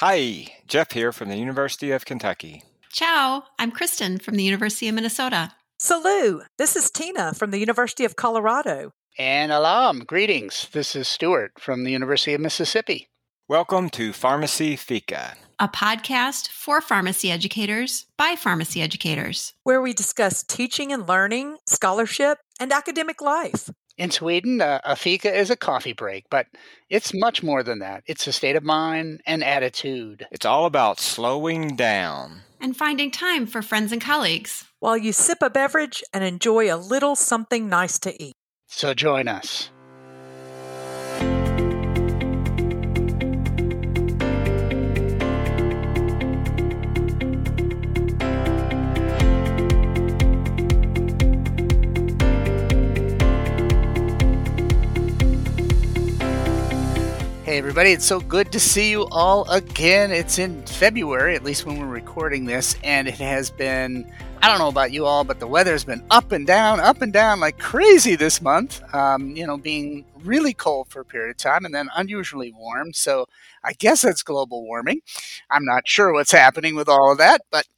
Hi, Jeff here from the University of Kentucky. Ciao, I'm Kristen from the University of Minnesota. Salut, this is Tina from the University of Colorado. And alam, greetings. This is Stuart from the University of Mississippi. Welcome to Pharmacy Fika, a podcast for pharmacy educators by pharmacy educators, where we discuss teaching and learning, scholarship, and academic life. In Sweden, uh, a fika is a coffee break, but it's much more than that. It's a state of mind and attitude. It's all about slowing down and finding time for friends and colleagues while you sip a beverage and enjoy a little something nice to eat. So join us. Hey, everybody, it's so good to see you all again. It's in February, at least when we're recording this, and it has been, I don't know about you all, but the weather's been up and down, up and down like crazy this month. Um, you know, being really cold for a period of time and then unusually warm. So I guess that's global warming. I'm not sure what's happening with all of that, but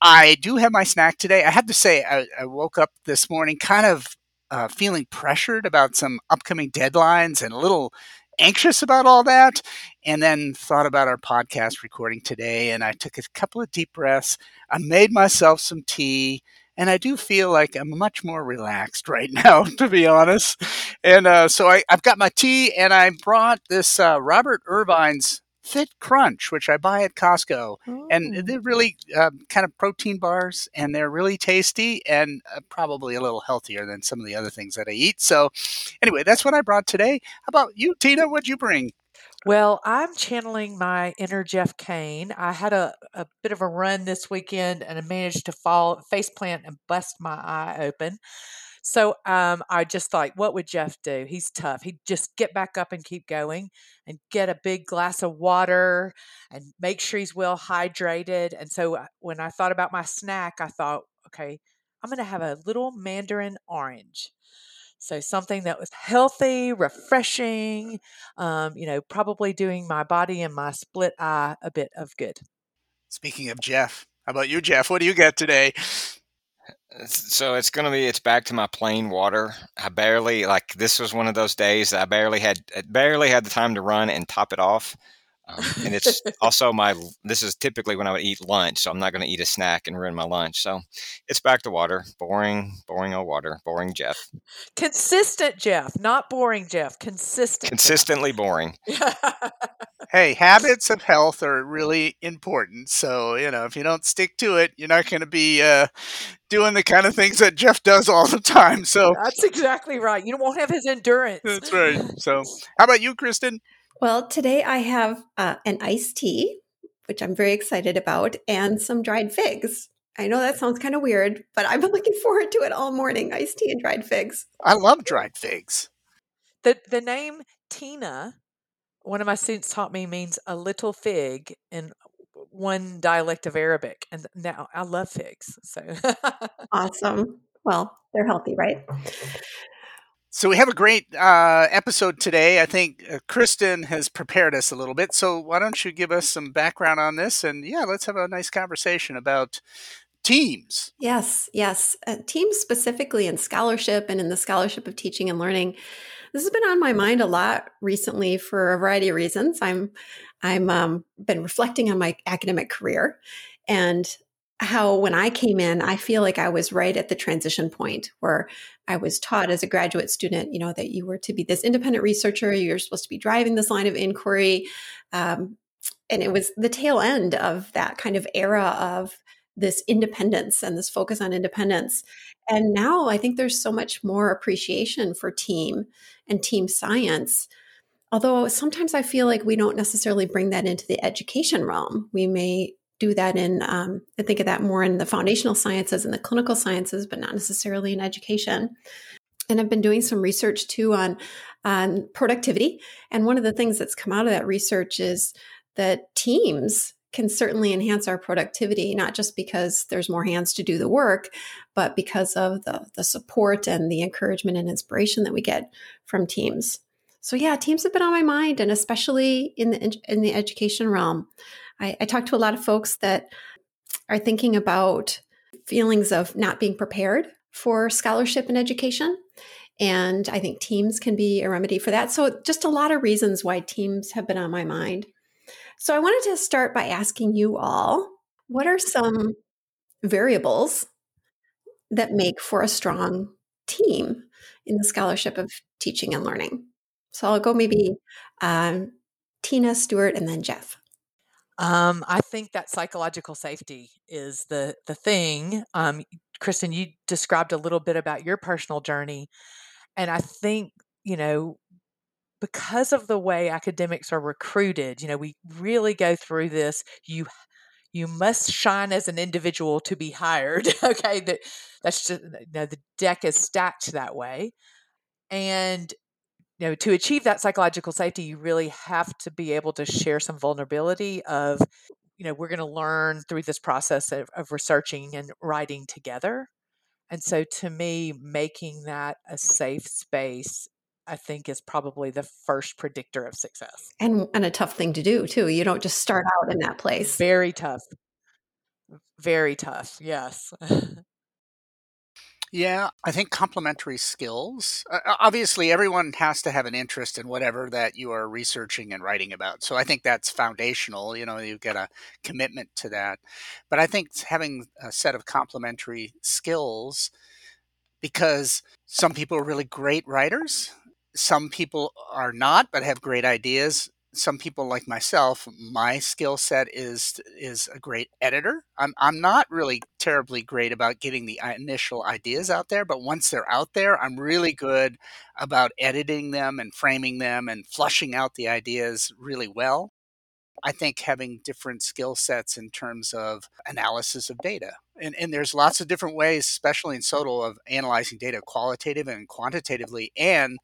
I do have my snack today. I have to say, I, I woke up this morning kind of uh, feeling pressured about some upcoming deadlines and a little anxious about all that and then thought about our podcast recording today and I took a couple of deep breaths. I made myself some tea and I do feel like I'm much more relaxed right now, to be honest. And uh, so I, have got my tea and I brought this uh, Robert Irvine's Fit Crunch, which I buy at Costco, and Oh. they're really uh, kind of protein bars, and they're really tasty and uh, probably a little healthier than some of the other things that I eat. So, anyway, that's what I brought today. How about you, Tina? What'd you bring? Well, I'm channeling my inner Jeff Cain. I had a, a bit of a run this weekend and I managed to fall face plant and bust my eye open. So um, I just thought, what would Jeff do? He's tough. He'd just get back up and keep going and get a big glass of water and make sure he's well hydrated. And so uh, when I thought about my snack, I thought, okay, I'm going to have a little mandarin orange. So something that was healthy, refreshing, um, you know, probably doing my body and my split eye a bit of good. Speaking of Jeff, how about you, Jeff? What do you get today? So it's going to be it's back to my plain water. I barely like this was one of those days I barely had barely had the time to run and top it off. Um, and it's also my this is typically when I would eat lunch, so I'm not going to eat a snack and ruin my lunch. So it's back to water. Boring, boring old water. Boring Jeff. Consistent Jeff, not boring Jeff. Consistent. Jeff. Consistently boring. Hey, habits of health are really important. So, you know, if you don't stick to it, you're not going to be uh, doing the kind of things that Jeff does all the time. So, That's exactly right. You won't have his endurance. that's right. So, how about you, Kristen? Well, today I have uh, an iced tea, which I'm very excited about, and some dried figs. I know that sounds kind of weird, but I've been looking forward to it all morning iced tea and dried figs. I love dried figs. The the name Tina, one of my students taught me means a little fig in one dialect of Arabic, and now I love figs. So Awesome. Well, they're healthy, right? So, we have a great uh, episode today. I think uh, Kristen has prepared us a little bit. So, why don't you give us some background on this? And yeah, let's have a nice conversation about teams. Yes, yes. Uh, teams specifically in scholarship and in the scholarship of teaching and learning. This has been on my mind a lot recently for a variety of reasons. I'm I'm um, been reflecting on my academic career and how when I came in, I feel like I was right at the transition point where I was taught as a graduate student, you know, that you were to be this independent researcher, you're supposed to be driving this line of inquiry. Um, and it was the tail end of that kind of era of this independence and this focus on independence. And now I think there's so much more appreciation for team and team science. Although sometimes I feel like we don't necessarily bring that into the education realm. We may do that in, um, I think of that more in the foundational sciences and the clinical sciences, but not necessarily in education. And I've been doing some research too on, on productivity. And one of the things that's come out of that research is that teams can certainly enhance our productivity, not just because there's more hands to do the work, but because of the, the support and the encouragement and inspiration that we get from teams. So yeah, teams have been on my mind, and especially in the in the education realm. I, I talk to a lot of folks that are thinking about feelings of not being prepared for scholarship and education. And I think teams can be a remedy for that. So, just a lot of reasons why teams have been on my mind. So, I wanted to start by asking you all what are some variables that make for a strong team in the scholarship of teaching and learning? So, I'll go maybe um, Tina, Stuart, and then Jeff. Um, I think that psychological safety is the the thing. Um, Kristen, you described a little bit about your personal journey, and I think you know because of the way academics are recruited, you know, we really go through this. You you must shine as an individual to be hired. okay, that that's just you know the deck is stacked that way, and you know to achieve that psychological safety you really have to be able to share some vulnerability of you know we're going to learn through this process of, of, researching and writing together. And so to me making that a safe space i think is probably the first predictor of success. And and a tough thing to do too. You don't just start out in that place. Very tough. Very tough. Yes Yeah, I think complementary skills. Uh, obviously, everyone has to have an interest in whatever that you are researching and writing about. So I think that's foundational. You know, you get a commitment to that. But I think having a set of complementary skills, because some people are really great writers, some people are not, but have great ideas some people like myself, my skill set is is a great editor. I'm I'm not really terribly great about getting the uh, initial ideas out there, but once they're out there, I'm really good about editing them and framing them and flushing out the ideas really well. I think having different skill sets in terms of analysis of data. And, and there's lots of different ways, especially in SOTL, of analyzing data qualitative and quantitatively. And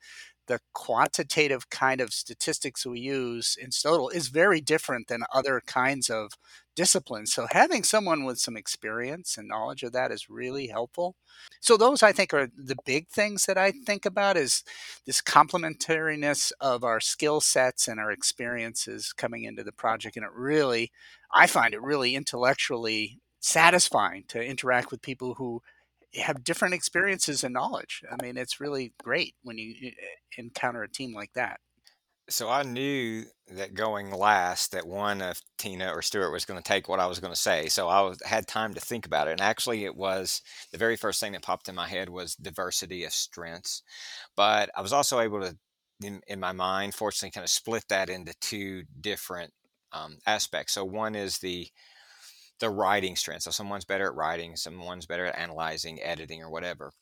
the quantitative kind of statistics we use in SOTL is very different than other kinds of disciplines. So having someone with some experience and knowledge of that is really helpful. So those I think are the big things that I think about is this complementariness of our skill sets and our experiences coming into the project and it really I find it really intellectually satisfying to interact with people who have different experiences and knowledge. I mean, it's really great when you eh, encounter a team like that. So I knew that going last, that one of Tina or Stuart was going to take what I was going to say. So I was, had time to think about it. And actually, it was the very first thing that popped in my head was diversity of strengths. But I was also able to, in, in my mind, fortunately, kind of split that into two different um, aspects. So one is the the writing strength. So someone's better at writing, someone's better at analyzing, editing, or whatever.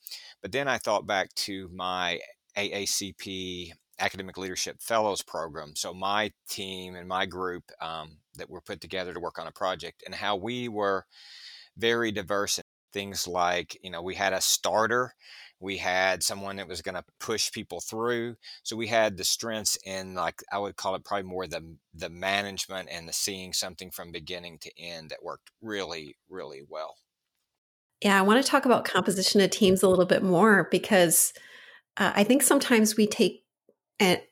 But then I thought back to my AACP Academic Leadership Fellows program. So my team and my group um, that were put together to work on a project, and how we were very diverse things like you know we had a starter we had someone that was going to push people through so we had the strengths in like i would call it probably more the the management and the seeing something from beginning to end that worked really really well. Yeah i want to talk about composition of teams a little bit more because uh, i think sometimes we take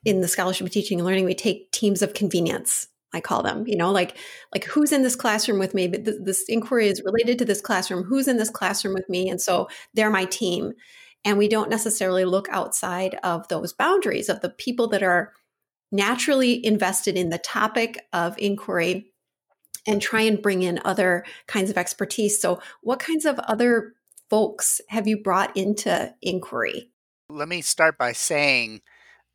in the scholarship of teaching and learning we take teams of convenience I call them, you know, like like who's in this classroom with me? But th- this inquiry is related to this classroom. Who's in this classroom with me? And so they're my team and we don't necessarily look outside of those boundaries of the people that are naturally invested in the topic of inquiry and try and bring in other kinds of expertise. So, what kinds of other folks have you brought into inquiry? Let me start by saying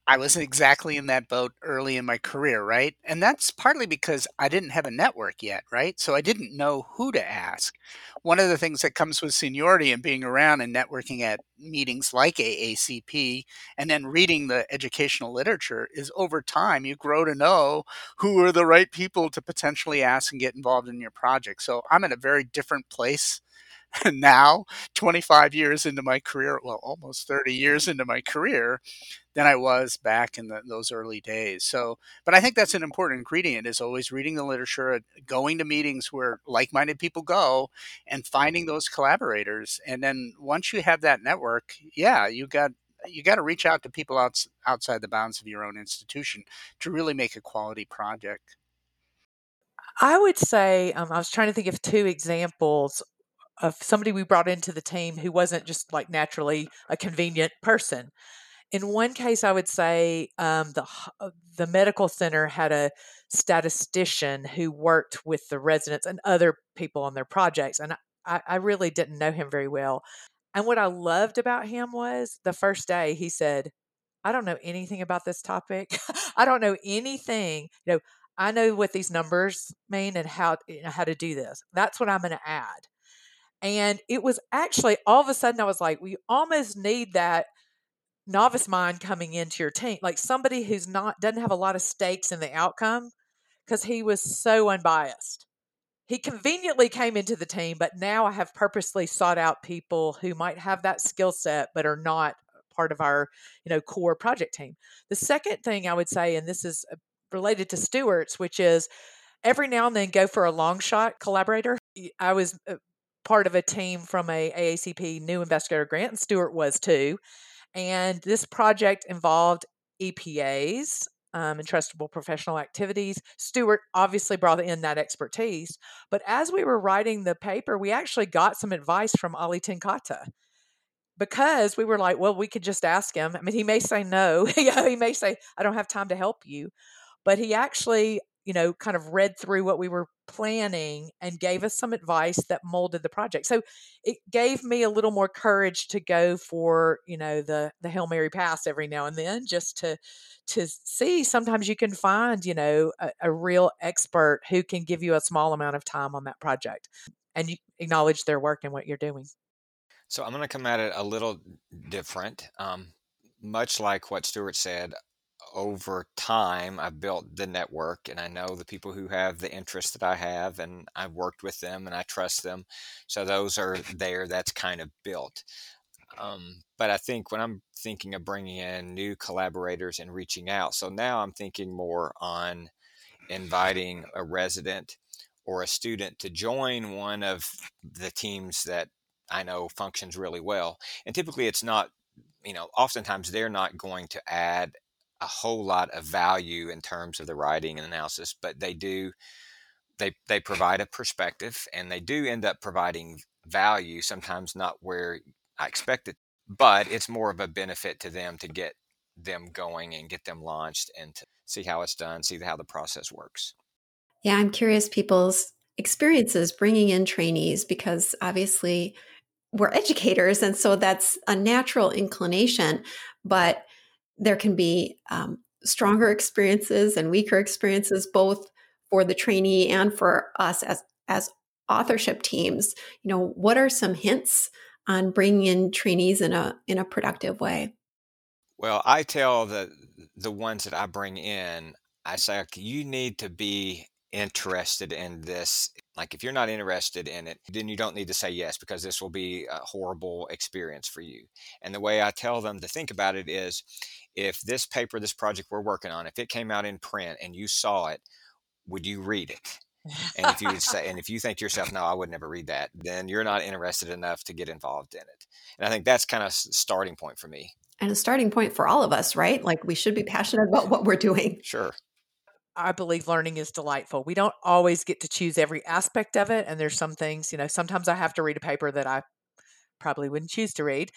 I was exactly in that boat early in my career, right? And that's partly because I didn't have a network yet, right? So I didn't know who to ask. One of the things that comes with seniority and being around and networking at meetings like AACP and then reading the educational literature is over time you grow to know who are the right people to potentially ask and get involved in your project. So I'm in a very different place now 25 years into my career well almost 30 years into my career than I was back in the, those early days. So, but I think that's an important ingredient is always reading the literature, uh, going to meetings where like-minded people go and finding those collaborators. And then once you have that network, yeah, you got you got to reach out to people outs, outside the bounds of your own institution to really make a quality project. I would say um, I was trying to think of two examples of somebody we brought into the team who wasn't just like naturally a convenient person. In one case, I would say um, the uh, the medical center had a statistician who worked with the residents and other people on their projects, and I, I really didn't know him very well. And what I loved about him was the first day he said, "I don't know anything about this topic. I don't know anything. You know, I know what these numbers mean and how you know, how to do this. That's what I'm going to add." And it was actually all of a sudden I was like, we almost need that novice mind coming into your team, like somebody who's not doesn't have a lot of stakes in the outcome, because he was so unbiased. He conveniently came into the team, but now I have purposely sought out people who might have that skill set but are not part of our, you know, core project team. The second thing I would say, and this is uh, related to Stuart's, which is every now and then go for a long shot collaborator. I was uh, part of a team from a AACP new investigator grant, and Stuart was too. And this project involved EPAs, um, entrustable professional activities. Stuart obviously brought in that expertise. But as we were writing the paper, we actually got some advice from Olle ten Cate because we were like, well, we could just ask him. I mean, he may say no. he may say, I don't have time to help you. But he actually you know, kind of read through what we were planning and gave us some advice that molded the project. So it gave me a little more courage to go for, you know, the the Hail Mary pass every now and then just to to see sometimes you can find, you know, a, a real expert who can give you a small amount of time on that project and you acknowledge their work and what you're doing. So I'm going to come at it a little different. Um, much like what Stuart said, over time, I've built the network and I know the people who have the interest that I have, and I've worked with them and I trust them. So those are there, that's kind of built. Um, but I think when I'm thinking of bringing in new collaborators and reaching out, so now I'm thinking more on inviting a resident or a student to join one of the teams that I know functions really well. And typically it's not, you know, oftentimes they're not going to add a whole lot of value in terms of the writing and analysis, but they do they they provide a perspective and they do end up providing value sometimes not where I expect it, but it's more of a benefit to them to get them going and get them launched and to see how it's done, see how the process works. Yeah, I'm curious people's experiences bringing in trainees because obviously we're educators and so that's a natural inclination, but there can be um, stronger experiences and weaker experiences, both for the trainee and for us as as authorship teams. You know, what are some hints on bringing in trainees in a in a productive way? Well, I tell the the ones that I bring in, I say you need to be interested in this. Like, if you're not interested in it, then you don't need to say yes because this will be a horrible experience for you. And the way I tell them to think about it is if this paper, this project we're working on, if it came out in print and you saw it, would you read it? and if you say, and if you think to yourself, no, I would never read that, then you're not interested enough to get involved in it. And I think that's kind of starting point for me. And a starting point for all of us, right? Like we should be passionate about what we're doing. Sure. I believe learning is delightful. We don't always get to choose every aspect of it. And there's some things, you know, sometimes I have to read a paper that I probably wouldn't choose to read.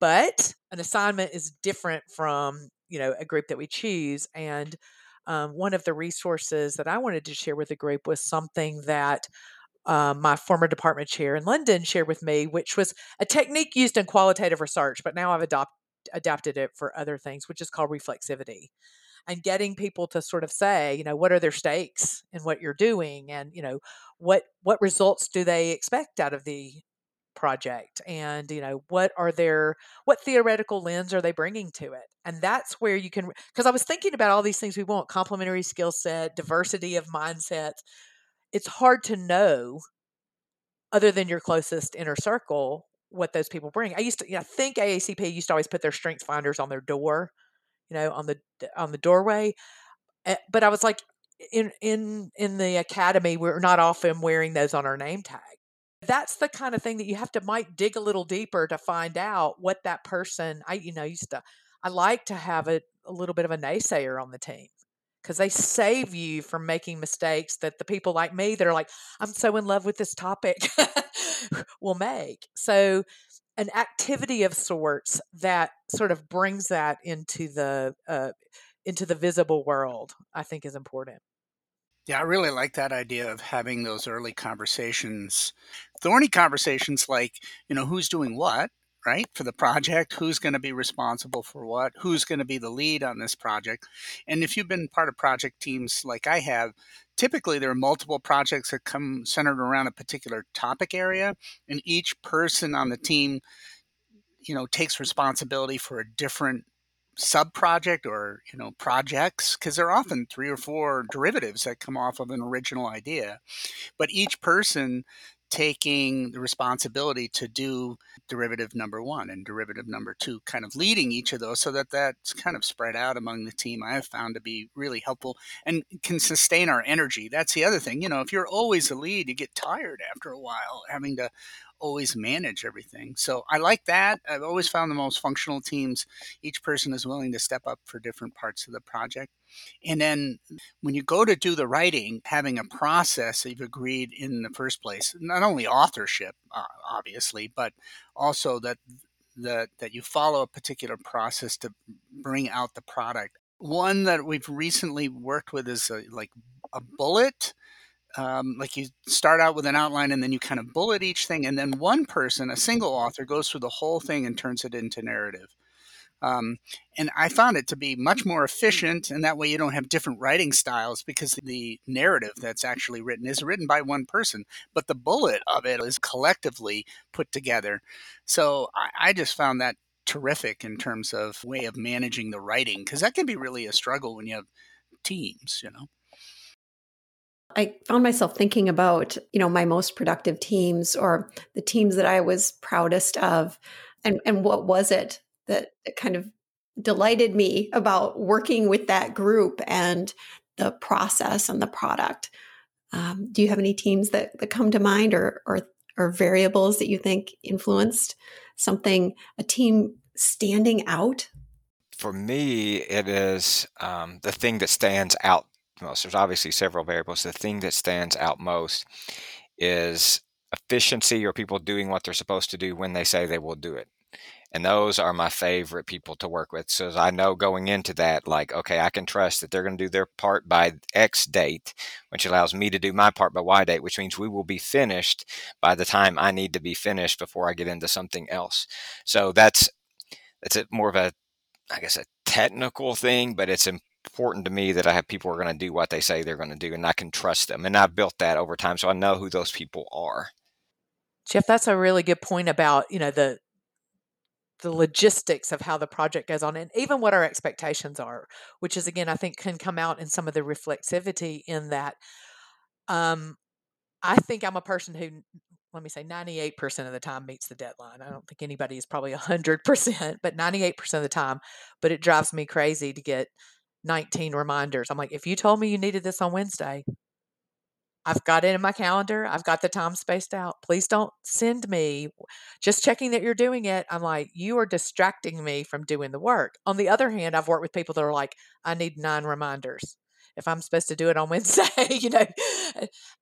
But an assignment is different from, you know, a group that we choose. And um, one of the resources that I wanted to share with the group was something that um, my former department chair in London shared with me, which was a technique used in qualitative research, but now I've adopt, adapted it for other things, which is called reflexivity and getting people to sort of say, you know, what are their stakes in what you're doing? and, you know, what what results do they expect out of the project? and you know what are their what theoretical lens are they bringing to it? and that's where you can because i was thinking about all these things we want complementary skill set diversity of mindsets it's hard to know other than your closest inner circle what those people bring. I used to you know, think aacp used to always put their strength finders on their door you know, on the on the doorway. Eh, but I was like, in in in the academy, we're not often wearing those on our name tag. that's the kind of thing that you have to might dig a little deeper to find out what that person i you know used to i like to have a, a little bit of a naysayer on the team because they save you from making mistakes that the people like me that are like i'm so in love with this topic will make so an activity of sorts that sort of brings that into the uh, into the visible world i think is important. Yeah, I really like that idea of having those early conversations, thorny conversations like, you know, who's doing what, right, for the project, who's going to be responsible for what, who's going to be the lead on this project. And if you've been part of project teams like I have, typically there are multiple projects that come centered around a particular topic area, and each person on the team, you know, takes responsibility for a different sub project or you know projects because there are often three or four derivatives that come off of an original idea but each person taking the responsibility to do derivative number one and derivative number two kind of leading each of those so that that's kind of spread out among the team i have found to be really helpful and can sustain our energy. That's the other thing you know if you're always the lead you get tired after a while having to always manage everything. So I like that. I've always found the most functional teams, each person is willing to step up for different parts of the project. And then when you go to do the writing, having a process that you've agreed in the first place, not only authorship, uh, obviously, but also that that that you follow a particular process to bring out the product. One that we've recently worked with is a, like a bullet um, like you start out with an outline and then you kind of bullet each thing and then one person a single author goes through the whole thing and turns it into narrative. Um, and i found it to be much more efficient and that way you don't have different writing styles because the narrative that's actually written is written by one person but the bullet of it is collectively put together. So i, I just found that terrific in terms of way of managing the writing because that can be really a struggle when you have teams you know I found myself thinking about, you know, my most productive teams or the teams that I was proudest of and and what was it that kind of delighted me about working with that group and the process and the product. Um, do you have any teams that, that come to mind or, or or variables that you think influenced something a team standing out? For me, it is um, the thing that stands out most. There's obviously several variables. The thing that stands out most is efficiency or people doing what they're supposed to do when they say they will do it. And those are my favorite people to work with. So I know going into that, like, okay, I can trust that they're going to do their part by X date, which allows me to do my part by Y date, which means we will be finished by the time I need to be finished before I get into something else. So that's that's a, more of a, I guess, a technical thing, but it's important to me that I have people who are going to do what they say they're going to do, and I can trust them. And I've built that over time, so I know who those people are. Jeff, that's a really good point about you know the the logistics of how the project goes on and even what our expectations are which is again i think can come out in some of the reflexivity in that um, i think i'm a person who let me say 98% of the time meets the deadline i don't think anybody is probably 100% but 98% of the time but it drives me crazy to get 19 reminders. I'm like, if you told me you needed this on Wednesday, I've got it in my calendar. I've got the time spaced out. Please don't send me just checking that you're doing it. I'm like, you are distracting me from doing the work. On the other hand, I've worked with people that are like, I need nine reminders if I'm supposed to do it on Wednesday, you know.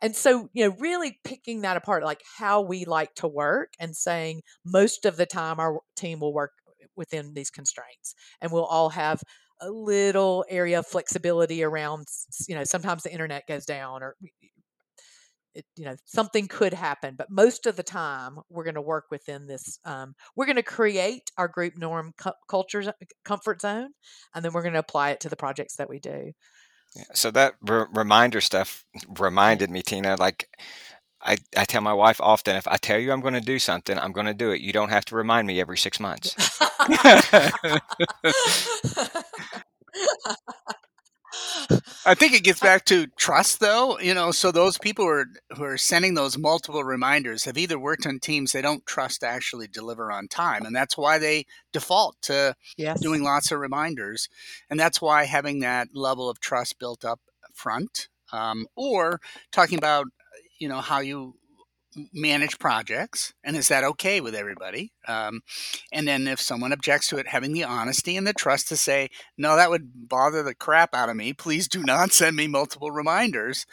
And so, you know, really picking that apart, like how we like to work and saying most of the time our team will work within these constraints and we'll all have a little area of flexibility around you know sometimes the internet goes down or it, you know something could happen but most of the time we're going to work within this um, we're going to create our group norm cu- culture comfort zone and then we're going to apply it to the projects that we do. Yeah, so that re- reminder stuff reminded me tina like I, I tell my wife often if I tell you I'm going to do something, I'm going to do it. You don't have to remind me every six months. I think it gets back to trust, though. You know, so those people who are who are sending those multiple reminders have either worked on teams they don't trust to actually deliver on time, and that's why they default to yes. doing lots of reminders, and that's why having that level of trust built up front, um, or talking about you know how you manage projects, and is that okay with everybody? Um, and then if someone objects to it, having the honesty and the trust to say, no, that would bother the crap out of me. Please do not send me multiple reminders.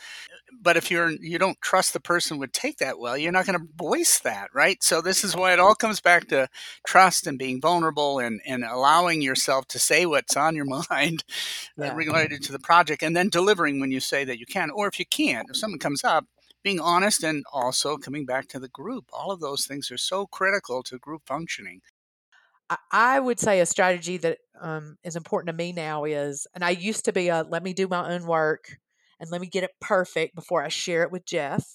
But if you're you don't trust the person would take that well, you're not going to voice that, right? So this is why it all comes back to trust and being vulnerable and and allowing yourself to say what's on your mind yeah. related to the project, and then delivering when you say that you can, or if you can't, if something comes up, being honest and also coming back to the group. All of those things are so critical to group functioning. I would say a strategy that um, is important to me now is, and I used to be a let me do my own work and let me get it perfect before I share it with Jeff.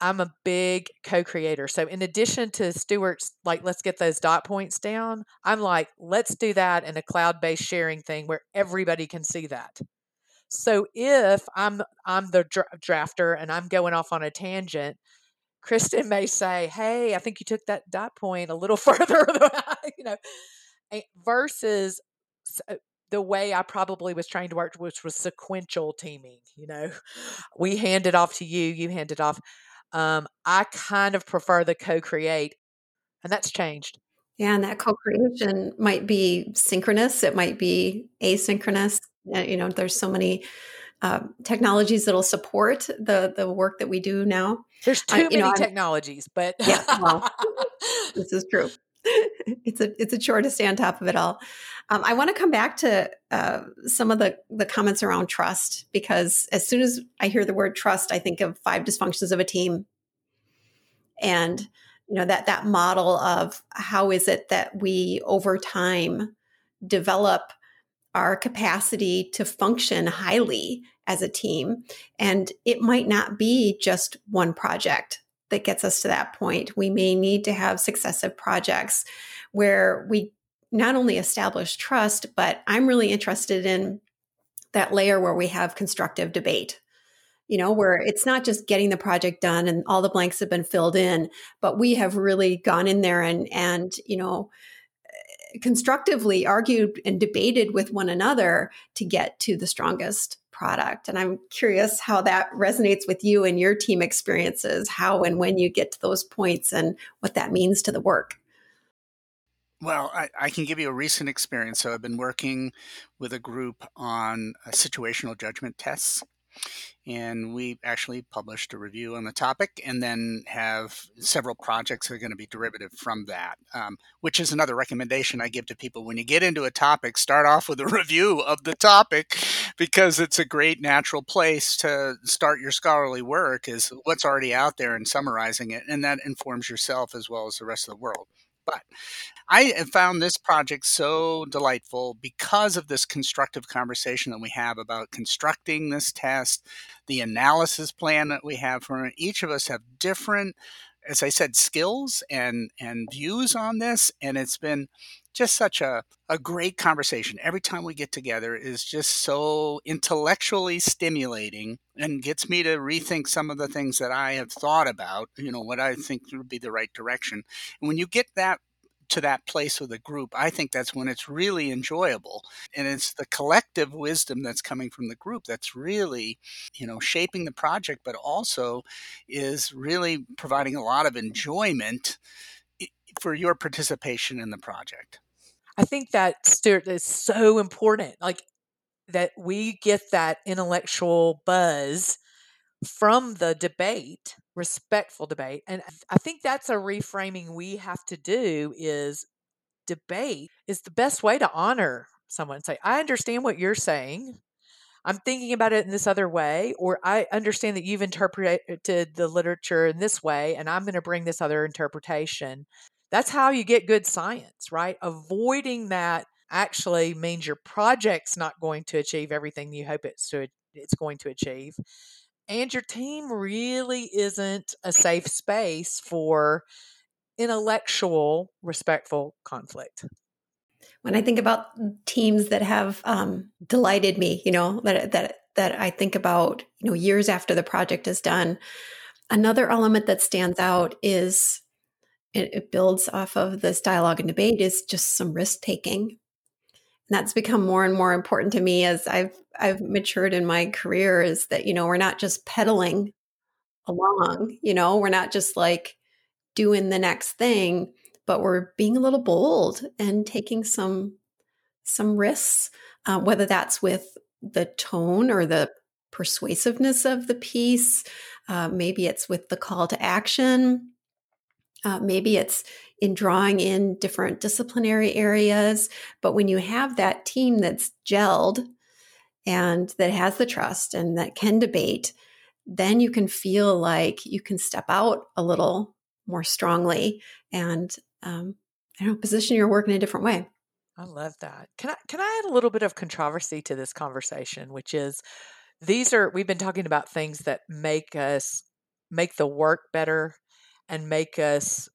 I'm a big co-creator. So in addition to Stuart's like let's get those dot points down, I'm like let's do that in a cloud-based sharing thing where everybody can see that. So if I'm I'm the dra- drafter and I'm going off on a tangent, Kristen may say, "Hey, I think you took that dot point a little further," you know, versus uh, the way I probably was trained to work, which was sequential teaming. You know, we hand it off to you, you hand it off. Um, I kind of prefer the co-create, and that's changed. Yeah, and that co-creation might be synchronous. It might be asynchronous. Uh, you know, there's so many uh, technologies that'll support the the work that we do now. There's too uh, many know, technologies, but yeah, well, this is true. it's a it's a chore to stay on top of it all. Um, I want to come back to uh, some of the the comments around trust because as soon as I hear the word trust, I think of five dysfunctions of a team, and you know that that model of how is it that we over time develop our capacity to function highly as a team. And it might not be just one project that gets us to that point. We may need to have successive projects where we not only establish trust, but I'm really interested in that layer where we have constructive debate. You know, where it's not just getting the project done and all the blanks have been filled in, but we have really gone in there and and you know constructively argued and debated with one another to get to the strongest product. And I'm curious how that resonates with you and your team experiences, how and when you get to those points and what that means to the work. Well, I, I, can give you a recent experience. So I've been working with a group on uh, situational judgment tests and we actually published a review on the topic and then have several projects that are going to be derivative from that um, which is another recommendation i give to people. When you get into a topic start off with a review of the topic because it's a great natural place to start your scholarly work is what's already out there and summarizing it and that informs yourself as well as the rest of the world but I have found this project so delightful because of this constructive conversation that we have about constructing this test, the analysis plan that we have for. Each of us have different, as I said, skills and and views on this, and it's been just such a, a great conversation. Every time we get together is just so intellectually stimulating and gets me to rethink some of the things that I have thought about, you know, what I think would be the right direction. And when you get that to that place with a group, I think that's when it's really enjoyable. And it's the collective wisdom that's coming from the group that's really, you know, shaping the project, but also is really providing a lot of enjoyment for your participation in the project. I think that Stuart is so important. Like that we get that intellectual buzz from the debate, respectful debate. And I think that's a reframing we have to do is debate is the best way to honor someone. Say, I understand what you're saying. I'm thinking about it in this other way, or I understand that you've interpreted the literature in this way, and I'm going to bring this other interpretation. That's how you get good science, right? Avoiding that actually means your project's not going to achieve everything you hope it's to it's going to achieve and your team really isn't a safe space for intellectual, respectful conflict. When I think about teams that have um, delighted me, you know, that that that I think about, you know, years after the project is done, another element that stands out is it, it builds off of this dialogue and debate is just some risk taking that's become more and more important to me as I've I've matured in my career is that you know we're not just peddling along. You know, we're not just like doing the next thing, but we're being a little bold and taking some some risks, uh, whether that's with the tone or the persuasiveness of the piece. Uh, maybe it's with the call to action. Uh, maybe it's in drawing in different disciplinary areas. But when you have that team that's gelled and that has the trust and that can debate, then you can feel like you can step out a little more strongly and um, I don't know, position your work in a different way. I love that. Can I can I add a little bit of controversy to this conversation, which is these are we've been talking about things that make us make the work better and make us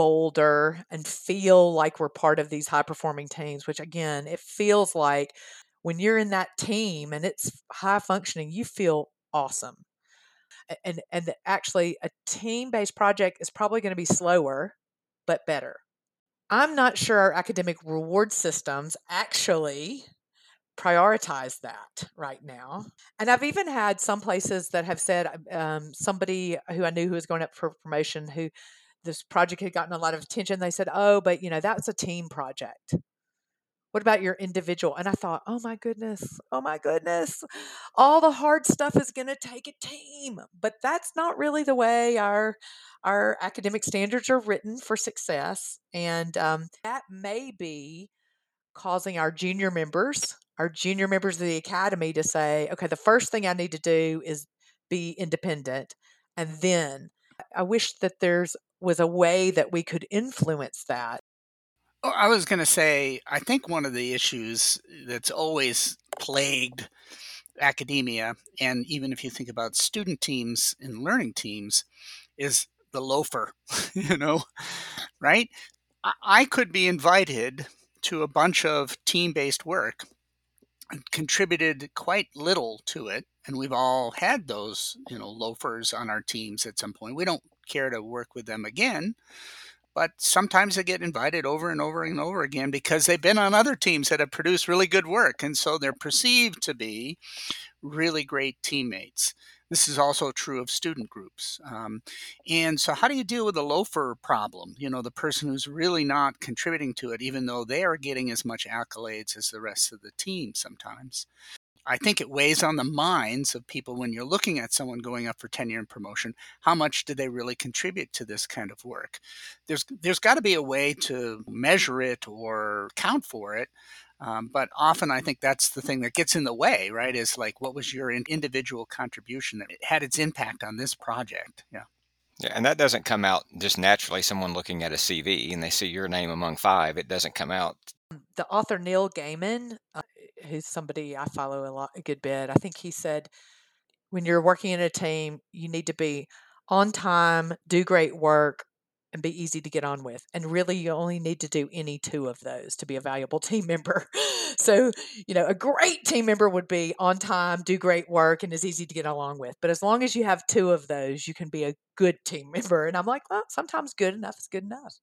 bolder and feel like we're part of these high performing teams, which again, it feels like when you're in that team and it's high functioning, you feel awesome. And and actually a team based project is probably going to be slower but better. I'm not sure our academic reward systems actually prioritize that right now. And I've even had some places that have said um, somebody who I knew who was going up for promotion who this project had gotten a lot of attention. They said, "Oh, but you know that's a team project." What about your individual? And I thought, oh my goodness, oh my goodness, all the hard stuff is going to take a team. But that's not really the way our our academic standards are written for success, and um, that may be causing our junior members, our junior members of the academy, to say, okay, the first thing I need to do is be independent, and then I wish that there's was a way that we could influence that Oh, I was going to say, I think one of the issues that's always plagued academia, and even if you think about student teams and learning teams, is the loafer, you know, right? I could be invited to a bunch of team based work and contributed quite little to it. And we've all had those, you know, loafers on our teams at some point. We don't care to work with them again but sometimes they get invited over and over and over again because they've been on other teams that have produced really good work. And so they're perceived to be really great teammates. This is also true of student groups. Um, and so, how do you deal with the loafer problem? You know, the person who's really not contributing to it, even though they are getting as much accolades as the rest of the team sometimes. I think it weighs on the minds of people when you're looking at someone going up for tenure and promotion. How much do they really contribute to this kind of work? There's there's got to be a way to measure it or count for it. Um, but often I think that's the thing that gets in the way, right? Is like, what was your individual contribution that had its impact on this project? Yeah. Yeah, and that doesn't come out just naturally. Someone looking at a CV and they see your name among five, it doesn't come out. The author Neil Gaiman, uh, who's somebody I follow a lot, a good bit. I think he said, when you're working in a team, you need to be on time, do great work, and be easy to get on with. And really, you only need to do any two of those to be a valuable team member. so, you know, a great team member would be on time, do great work, and is easy to get along with. But as long as you have two of those, you can be a good team member. And I'm like, well, sometimes good enough is good enough.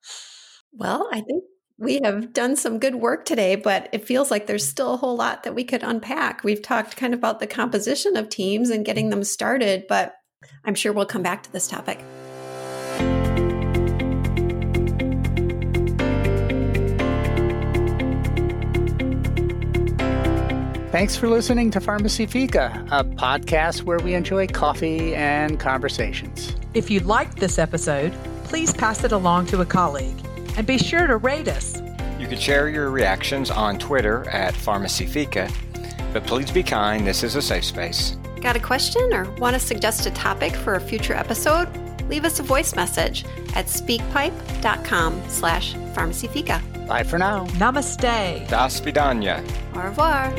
Well, I think we have done some good work today, but it feels like there's still a whole lot that we could unpack. We've talked kind of about the composition of teams and getting them started, but I'm sure we'll come back to this topic. Thanks for listening to Pharmacy Fika, a podcast where we enjoy coffee and conversations. If you liked this episode, please pass it along to a colleague and be sure to rate us. You can share your reactions on Twitter at Pharmacy Fika, but please be kind. This is a safe space. Got a question or want to suggest a topic for a future episode? Leave us a voice message at speakpipe.com slash pharmacyfika. Bye for now. Namaste. Das vidanya. Au revoir.